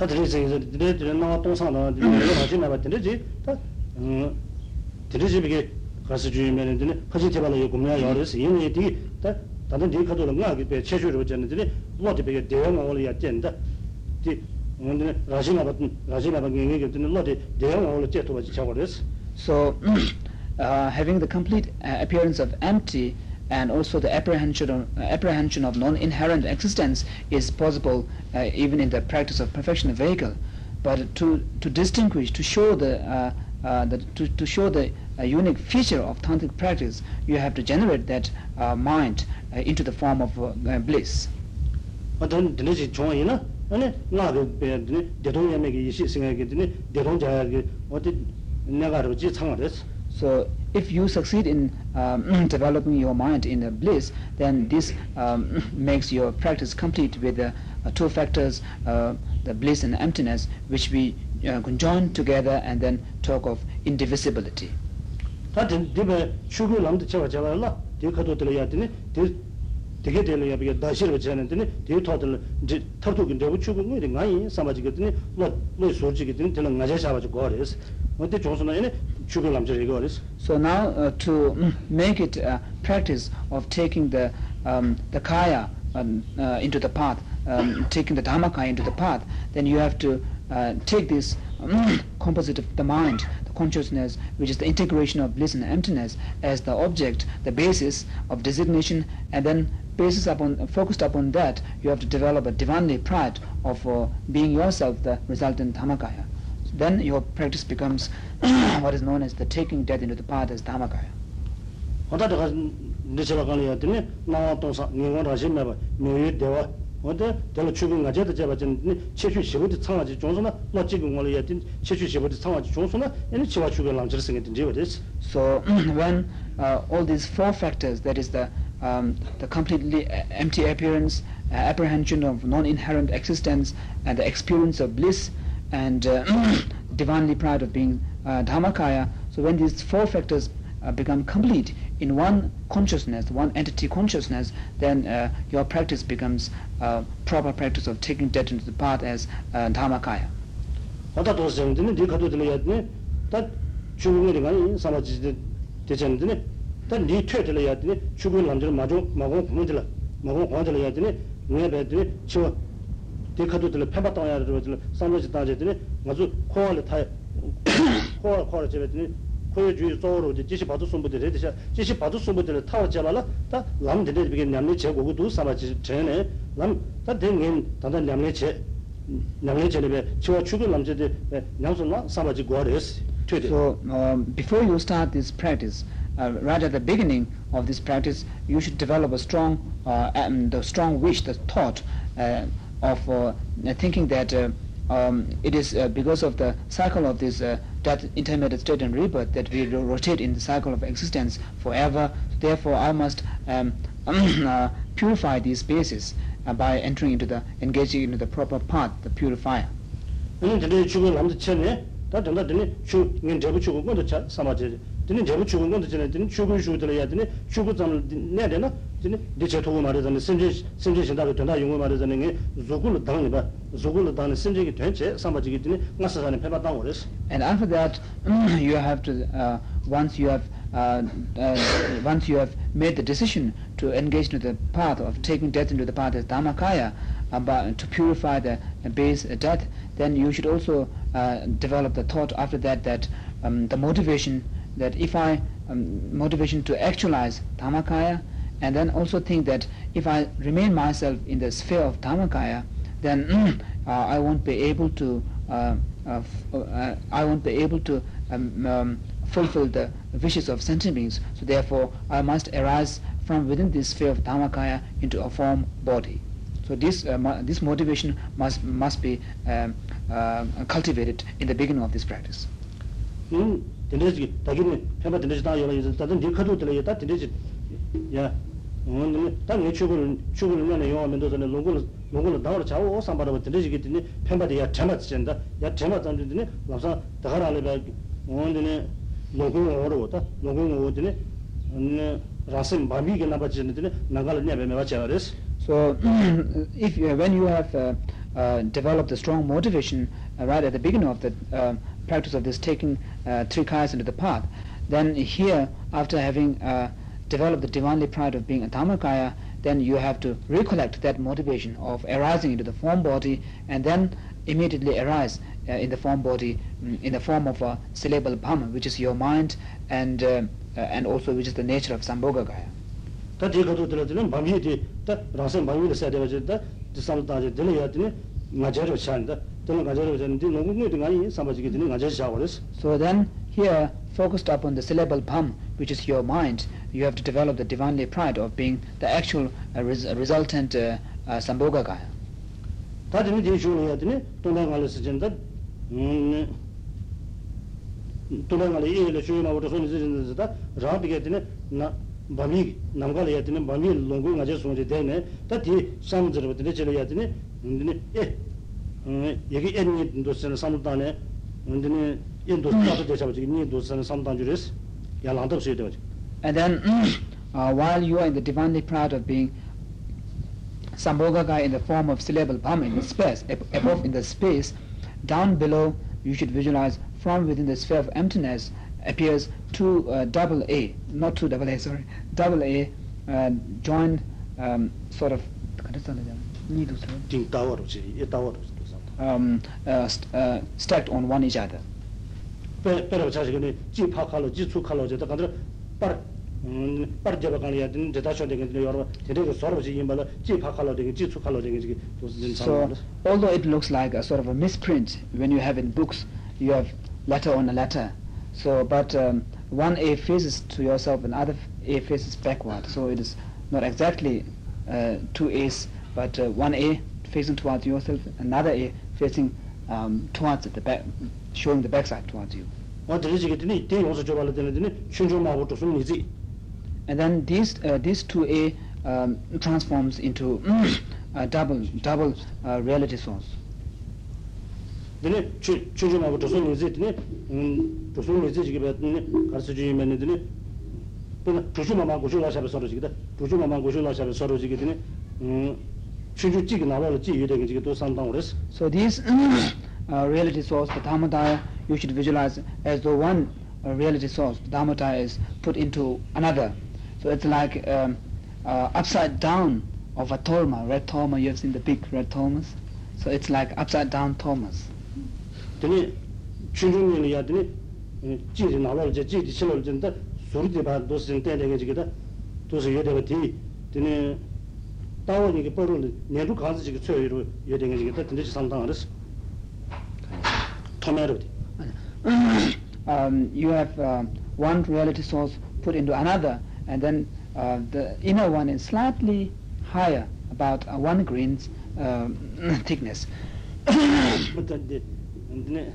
tā tirī sī tirī tirī nāwa tōng sāng nāwa tirī hāchī nāwa tirī jī tā tirī jī bīgī gāsī jūyī mē rī tirī hāchī tibā nā yō gōmyā yā rī sī yīn yī tī tā tātā tī khā tō rā ngā kī bē chē shū rī bā chē nā tirī lō tī bīgī dēyā ngā wā rī yā chē nā tī rāshī nāwa rāshī nāwa ngī ngī kī tirī lō tī dēyā ngā wā rī chē tō bā chī chā wā rī sī So, uh, having the complete uh, appearance of empty and also the apprehension of, uh, apprehension of non-inherent existence is possible uh, even in the practice of perfection of vehicle. But to to distinguish to show the uh, uh, the to to show the uh, unique feature of tantric practice you have to generate that uh, mind uh, into the form of uh, uh, bliss but then the is join na ane na de de de dong ya me gi shi singa gi de dong ja gi o de na ga ro ji chang res so if you succeed in um, developing your mind in a bliss, then this um, makes your practice complete with the uh, two factors, uh, the bliss and emptiness, which we uh, conjoin together and then talk of indivisibility. 다 디베 추구 남도 제가 제가라 디카도 들어야 되네 디 되게 되려야 비게 다시를 지하는데 디 토들 이제 탑도 근데 추구 뭐 이런 가이 사마지거든요 뭐뭐 소지거든요 되는 나자 잡아줘 거래서 어때 조선은 얘네 추구 남자 이거 그래서 so now uh, to mm, make it a practice of taking the um, the kaya um, uh, into the path, um, taking the dhammakaya into the path, then you have to uh, take this um, composite of the mind, the consciousness, which is the integration of bliss and emptiness, as the object, the basis of designation, and then basis upon focused upon that, you have to develop a divinely pride of uh, being yourself the resultant dhammakaya. then your practice becomes what is known as the taking death into the path as dhammakaya. Oda de necheba kan ya dine na to sa ni ngo ra shin ba no yu de wa oda de lo chugu ga je de je ba jin ni che chu shi bu de chang la ji zhong su na mo ji gung le ya din che chu shi bu de chang la ji zhong su na ni chi wa chu ge lang ji sing din je ba des so when uh, all these four factors that is the um, the completely uh, empty appearance uh, apprehension of non inherent existence and the experience of bliss and uh, divinely proud of being uh, dhammakaya. So when these four factors uh, become complete in one consciousness, one entity consciousness, then uh, your practice becomes uh, proper practice of taking death into the path as uh, dhammakaya. 어다 도서는데 네 가도 들어야 되네 다 추구는 이 사마지 되잖는데 다네 퇴 들어야 되네 추구 남절 마조 마고 구문들 마고 구문들 되네 내가 배드 저 데카도 들어 패바다 해야 되는 사마지 다제더니 아주 코알을 타 코알 코알 제베더니 코에 주의 소로 이제 지시 받을 손부들 해듯이 지시 받을 손부들 타워 잡아라 다 람들이 비게 냠네 제고도 사마지 전에 람다 등인 단단 냠네 제 냠네 제레베 저 추구 남제들 냠선나 사마지 고아레스 퇴데 So um, before you start this practice, uh, right at the beginning of this practice, you should develop a strong, uh, um, the strong wish, the thought uh, of uh, thinking that uh, um, it is uh, because of the cycle of this uh, death, intermediate state and rebirth that we ro- rotate in the cycle of existence forever. Therefore, I must um, uh, purify these spaces uh, by entering into the, engaging into the proper path, the purifier. 응 근데 추구 남도 쳤네 다 된다 되네 추 인간 제부 추구 건도 차 사마지 되네 제부 추구 건도 전에 되네 추구 추구들 해야 되네 추구 잠을 내려나 되네 대체 도구 말하자면 신지 신지 신다고 된다 용어 말하자면 게 조구를 당니 봐 조구를 당니 신지기 된체 사마지기 되네 나사산에 패바 당 오래스 And after that, you have to uh, once you have uh, uh, once you have made the decision to engage into the path of taking death into the path as dhammakaya, uh, but to purify the base uh, death, then you should also uh, develop the thought after that that um, the motivation that if I um, motivation to actualize dhammakaya, and then also think that if I remain myself in the sphere of dhammakaya, then uh, I won't be able to uh, uh, uh, I won't be able to um, um, fulfill the wishes of sentient beings. So therefore, I must arise from within this sphere of dhammakaya into a form body. So this uh, mo- this motivation must must be um, uh, cultivated in the beginning of this practice. 응 tā nā yōngā dāwar chāwā sāmbārā pēmbā yā tēmā chēndā, yā tēmā rā lē bā rō tā, nā bā lā nyā bē mē bā chāwā rēs. So, if you, when you have uh, uh, developed a strong motivation uh, right at the beginning of the uh, practice of this taking uh, three kinds into the path, then here, after having uh, develop the divinely pride of being a Dhammakaya, then you have to recollect that motivation of arising into the form body and then immediately arise uh, in the form body mm, in the form of a syllable bhama, which is your mind and uh, uh and also which is the nature of Sambhoga Kaya. So then here focused upon the syllable bham which is your mind. You have to develop the divinely pride of being the actual uh, res uh, resultant uh, uh, sambhoga kaya tadi ni jishu ya dine tonga ngale sijin da tonga ngale yi le shu na wata soni sijin da ra bi ge dine na bami namga le ya dine bami longu ngaje sonje de ne ta ti sam zirba dine chele ya dine dine e yegi en ni dosene samudane dine 이 되네 다디 삼즈를 되네 제를 해야 되네 근데 예 여기 애니 도스는 삼단에 근데 인도 스타트 되셔 가지고 니 도스는 삼단 줄에서 야랑도 쓰여 되죠 And then, uh, while you are in the divinely proud of being Sambhogakaya in the form of syllable bham in the space, ab- above in the space, down below you should visualize from within the sphere of emptiness appears two uh, double A, not two double A, sorry, double A uh, joined um, sort of 딩 따와로 지 따와로 도삼 um, uh, st- uh, stacked on one each other. pero cha shi ji pa kha lo ji chu kha lo je da ga de par par je ba ga ya din de da sho de ge de yor de de so ji yin la ji pa kha lo ji chu kha lo de ge ji to sin So, although it looks like a sort of a misprint when you have in books, you have letter on a letter. So, but um, one A faces to yourself and other A faces backward. So it is not exactly uh, two A's, but uh, one A facing towards yourself, another A facing um, towards the back, showing the backside towards you. And then these, uh, these 2A um, transforms into a uh, double, double uh, reality source. 드네 추주마고 도소니 제드네 음 도소니 제지게 받네 가르쳐 주면 되네 또 도소마마 고졸라 샵에 서로 지기다 도소마마 고졸라 샵에 서로 지게 되네 음 shunchu chigi nalala chi yudagi chigi to samtang uris. So these uh, reality source, the Dhammataya, you should visualize as though one uh, reality source, the Dhammataya is put into another. So it's like um, uh, upside down of a Tholma, red Tholma, you have seen the big red Tholmas. So it's like upside down Tholmas. Dini, shunchu nili ya dini, chigi nalala chi, chigi chilol jinda, suri di bha dosi jinda, dosi yudagi di, dini, 따오니 게 버를 내도 가서 지기 최유로 여대가 지기다 근데 상당 알았어 토마로 um, you have um, one reality source put into another, and then uh, the inner one is slightly higher, about uh, one grain's um thickness. 근데 근데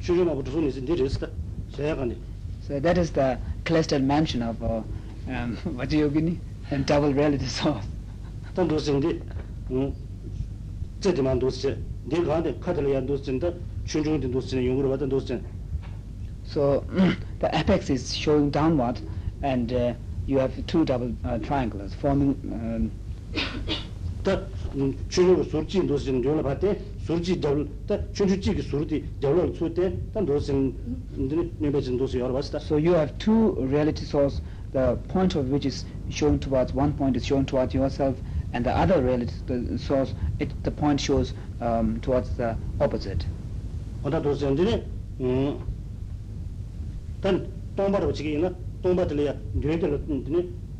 춘중하고 도스는 이제 내렸다 제가네 So that is the clustered mansion of uh, um, Vajrayogini and double reality source. 단 도스인데 음 제대만 도스 내가 한테 카드를 도스인데 춘중의 도스는 용으로 받은 도스는 So the apex is showing downward, and uh, you have two double uh, triangles forming. Um, 다 주로 수지 도스는 요를 봤대 수지 잡을 다 주주지 수르디 잡을 수때 단 도스는 근데 네베진 도스 여러 봤다 so you have two reality source. the point of which is shown towards one point is shown towards yourself and the other relative source it the point shows um, towards the opposite. What are those de tan tomba ro chi na tomba de ya de de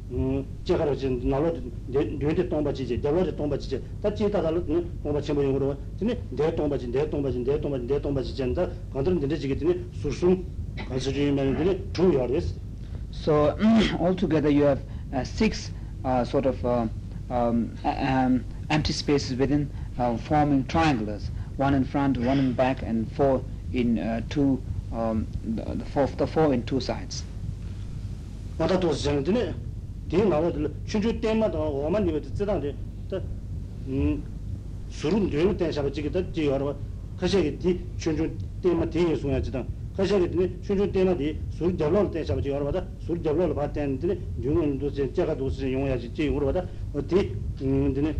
ne che ga ro zen na lo de de tomba chi de lo de tomba chi ta chi ta da lo ne tomba chi mo yo ro ne de tomba chi de tomba chi de tomba chi de tomba chi zen da kan de de chi ge ne su su kan su ji me de chu yo res so altogether you have uh, six uh, sort of uh, um, um, empty spaces within uh, forming triangles, one in front, one in back, and four in uh, two, um, the, the, four, the four in two sides 마다 도스 전에 뒤 나와들 춘주 때마다 오만 님이 듣다는데 음 수rum 되는 때 잡아 지기다 지 여러 가시게 뒤 춘주 때마다 뒤에 소야지다 가시게 뒤 춘주 때마다 술 잡을 때 잡아 지 여러 받아 술 잡을 봤다는데 중은 도스 제가 도스 용어야지 지 우리 받아 어디 음 근데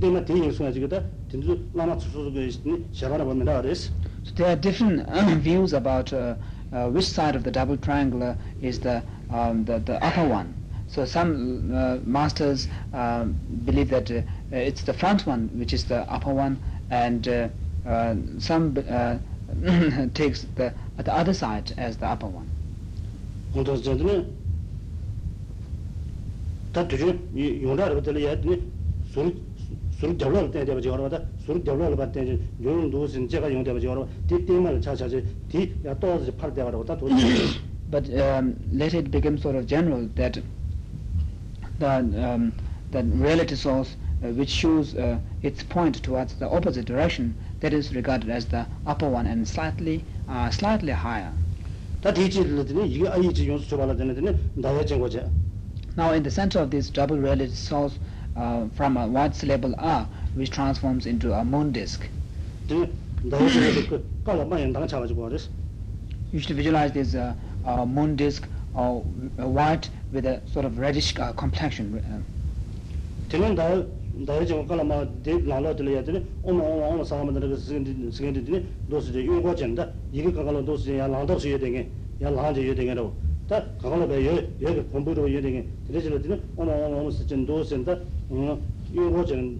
데마 데인 소야 지거다 딘주 라마 추수가 있으니 샤바나 보면 알았어 So there are different uh, views about uh, uh, which side of the double triangle is the, um, the the upper one. So some uh, masters uh, believe that uh, it's the front one which is the upper one, and uh, uh, some uh, takes the at the other side as the upper one. But um, let it become sort of general that the um, that reality source uh, which shows uh, its point towards the opposite direction that is regarded as the upper one and slightly uh, slightly higher. Now in the center of this double reality source uh, from a white syllable A which transforms into a moon disk. you should visualize this uh, uh, moon disk or uh, white with a sort of reddish uh, complexion. Uh, 다 나야 지금 깔라 마데 나라 들려야 되니 어머 어머 어머 사람들 그 스겐디 스겐디니 도스 이제 용거 된다 이게 가가로 도스 야 나도 수여 되게 야 나한테 여 되게로 다 가가로 배 여기 공부로 여 되게 그래서 되니 어머 어머 어머 스진 도스인다 어 용거 된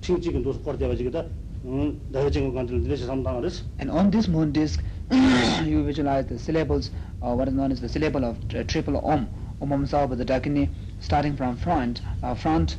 팅지근 도스 거대 가지고다 음 나야 지금 간들 들으시 삼당하랬어 And on this moon disk, you visualize the syllables, uh, what is known as the syllable of uh, triple Om, Om Om Sao the Dakini, starting from front, uh, front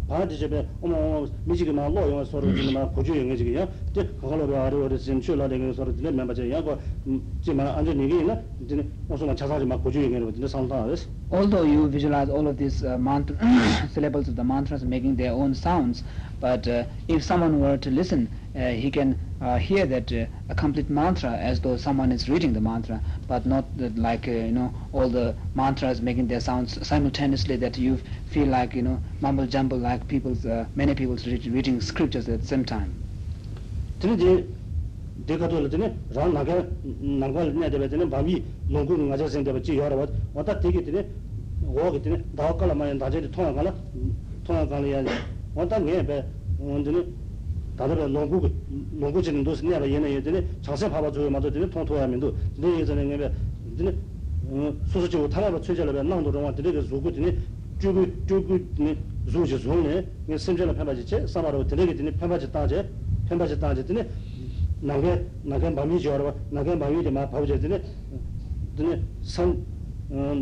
도시 바라봐 얘네 미지기 냠바 이나 바디 집에 어머 어머 미지기 나 로용 서로 되는 마 고주 영어 지기야 데 그걸로 바로 어디 좀 출라 되는 서로 되는 멤버제 야고 지만 안전 얘기나 이제 오소마 자사지 막 고주 영어로 되는 상당하랬어 Although you visualize all of these uh, mantra syllables of the mantras making their own sounds, but uh, if someone were to listen, uh, uh, he can uh, hear that uh, a complete mantra as though someone is reading the mantra, but not that, like, you know, all the mantras making their sounds simultaneously that you feel like, you know, mumble jumble like people's, many people's read, reading scriptures at the same time. deka le tene rang nagya nangwa le nade tene bami nongu ngaja sen de chi yara wat wata tege tene wo ge tene dawa kala ma da je kala thona kala ya wata nge be on tene 다들 농구 농구 지는 도스 내가 얘네 얘들이 자세 봐봐 줘요 맞아 되네 통통하면도 내 예전에 내가 되네 어 소소지 타라로 최절을 배 나도로 왔다 되게 주고 되네 주고 주고 되네 주지 좋네. 내 심전에 편바지체 사마로 되게 되네 편바지 따제 편바지 따제 되네 나게 나게 밤이 저러 나게 밤이 마 파우제 되네 되네 산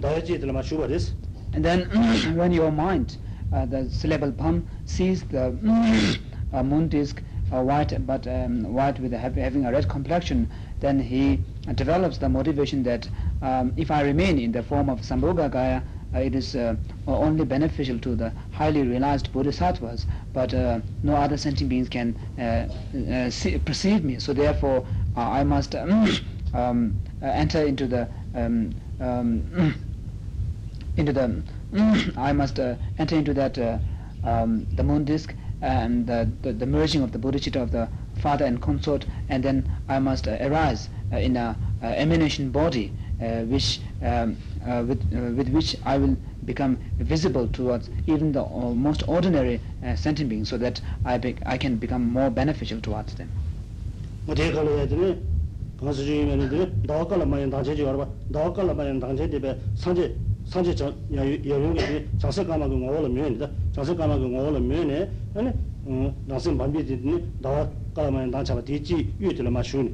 다야지들 마 슈바데스. And then when your mind, uh, the syllable pam, sees the uh, moon disk white, but um, white with a, hav- having a red complexion, then he develops the motivation that um, if I remain in the form of Sambhoga Kaya, uh, it is uh, only beneficial to the highly realized bodhisattvas, but uh, no other sentient beings can uh, uh, see, perceive me. So therefore, I must um, enter into the um, um, into the I must enter into that um, the moon disk and the, the, the merging of the bodhicitta of the father and consort and then I must uh, arise uh, in a uh, emanation body uh, which um, uh, with, uh, with which I will become visible towards even the uh, most ordinary uh, sentient beings so that I, be I can become more beneficial towards them. 산제 여용이 자세 면이다 자세 면에 아니 나선 되지 유들 마슈니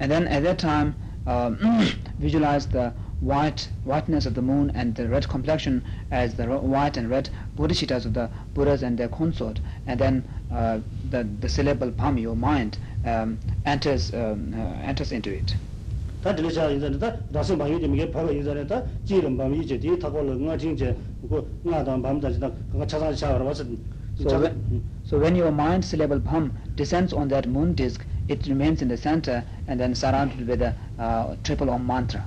and then at that time uh, visualize the white whiteness of the moon and the red complexion as the white and red bodhicittas of the buddhas and their consort. And then uh, the the syllable pam your mind um, enters um, uh, enters into it. 다 들으자 인자다 나선 방이 되게 바로 인자다 지름 밤이 이제 뒤 타고 응아 진제 그 응아다 밤다지다 그가 차상 차로 와서 So when, so when your mind syllable pam descends on that moon disk, it remains in the center and then surrounded with a uh, triple om mantra.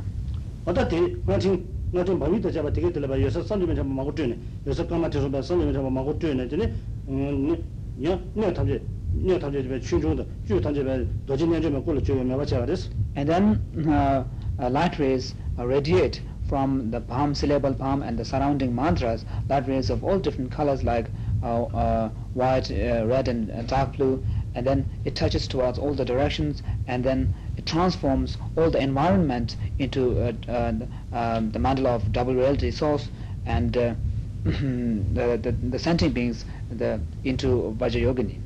어다 대 그냥 nga 좀 많이 더 잡아 되게 들어봐 여섯 선주면 잡아 먹고 뛰네 여섯 까마 돼서 봐 선주면 잡아 먹고 뛰네 되네 음야 네 탐제 네 탐제 nyo tangche jibe chun chung da, chu tangche jibe doji nyan jibe kula mewa chewa desu. And then uh, uh, light rays uh, radiate from the bham syllable bham and the surrounding mantras, light rays of all different colors like uh, uh white, uh, red and dark blue, and then it touches towards all the directions and then it transforms all the environment into the um, mandala of double reality source and the, the, the sentient beings the, into Vajrayogini.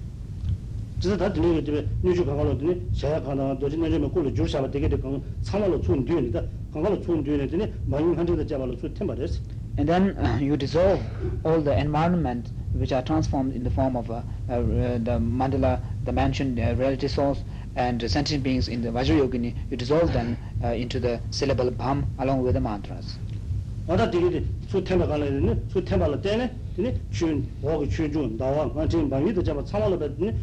진짜 다 들리게 되면 뉴주 강가로 되네 제가 가나 도진 년주면 꼴로 줄 잡아 되게 되고 상말로 추운 뒤에니까 강가로 추운 뒤에 되네 많이 한적도 잡아로 추 템바 됐어 and then uh, you dissolve all the environment which are transformed in the form of uh, uh, the mandala, the mansion, uh, reality source, and uh, sentient beings in the Vajrayogini, you dissolve them uh, into the syllable Bham along with the mantras. 와다 되게 수 템바 가는 수 템바로 때네 되네 춘 오기 춘중 나와 완전 방위도 잡아 상말로 받네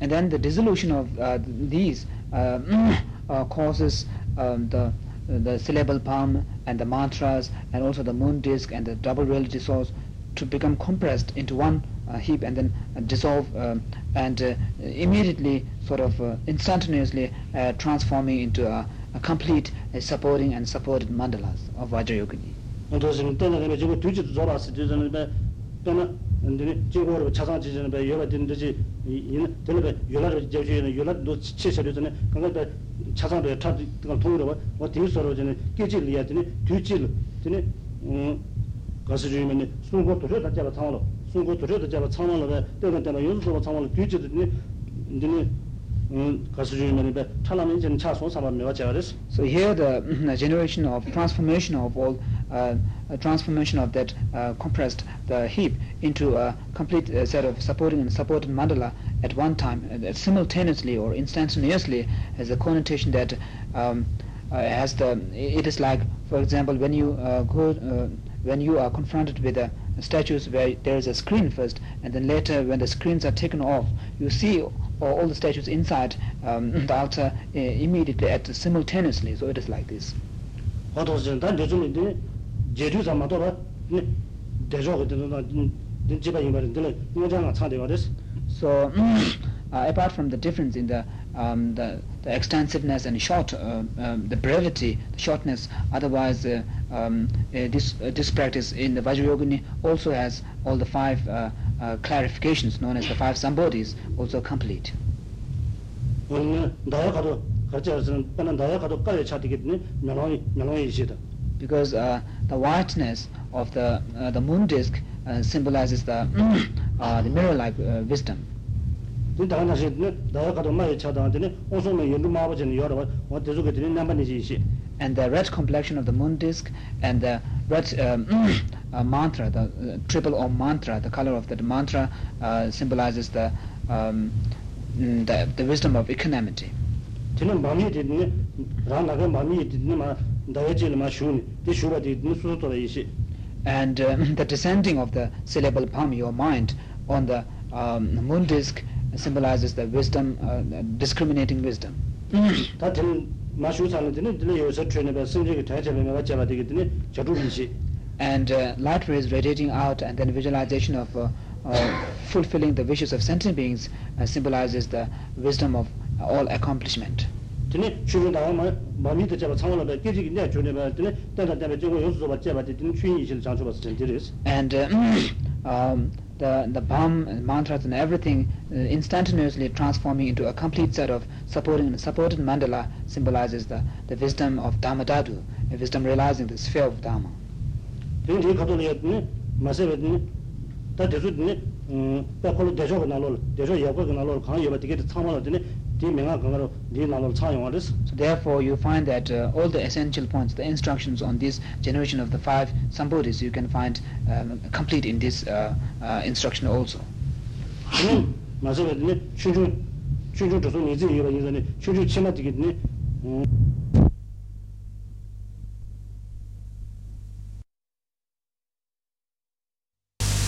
and then the dissolution of uh, these uh, mm, uh, causes um, the the syllable bham and the mantras and also the moon disk and the double reality source to become compressed into one uh, heap and then uh, dissolve um, and uh, immediately sort of uh, instantaneously uh, transforming into a complete supporting and supported mandalas of Vajrayogini. So here the generation of transformation of all uh, transformation of that uh, compressed the heap into a complete uh, set of supporting and supported mandala at one time simultaneously or instantaneously has a connotation that um, uh, has the it is like for example when you uh, go uh, when you are confronted with a statues where there is a screen first and then later when the screens are taken off you see all, all the statues inside um, the altar uh, immediately at simultaneously so it is like this so uh, apart from the difference in the um, the, the extensiveness and short, uh, um, the brevity, the shortness. Otherwise, uh, um, uh, this uh, this practice in the Vajrayogini also has all the five uh, uh, clarifications known as the five sambodhis also complete. Because the whiteness of the the moon disk symbolizes the the mirror-like wisdom. 된 다른 다시 나야 가도 마이 차다한테는 오소면 열로 마버지는 여러 와 대속에 드린 남반이지 and the red complexion of the moon disk and the red um, uh, mantra the uh, triple om mantra the color of the mantra uh, symbolizes the um the, the wisdom of equanimity. 저는 마음이 되는 라나가 마음이 되는 마 다야질 마 슈니 이 슈가 되는 수도라 이시 and uh, the descending of the syllable bham your mind on the um, moon disk symbolizes the wisdom, uh, the discriminating wisdom. Mm-hmm. and uh, light rays radiating out and then visualization of uh, uh fulfilling the wishes of sentient beings uh, symbolizes the wisdom of all accomplishment. And uh, um, the, the Bham mantras and everything uh, instantaneously transforming into a complete set of supporting supported mandala symbolizes the, the wisdom of Dhammadadu, the wisdom realizing the sphere of Dhamma. tā tā nā nā tā so therefore, you find that uh, all the essential points, the instructions on this generation of the five sambodhis, you can find um, complete in this uh, uh, instruction also.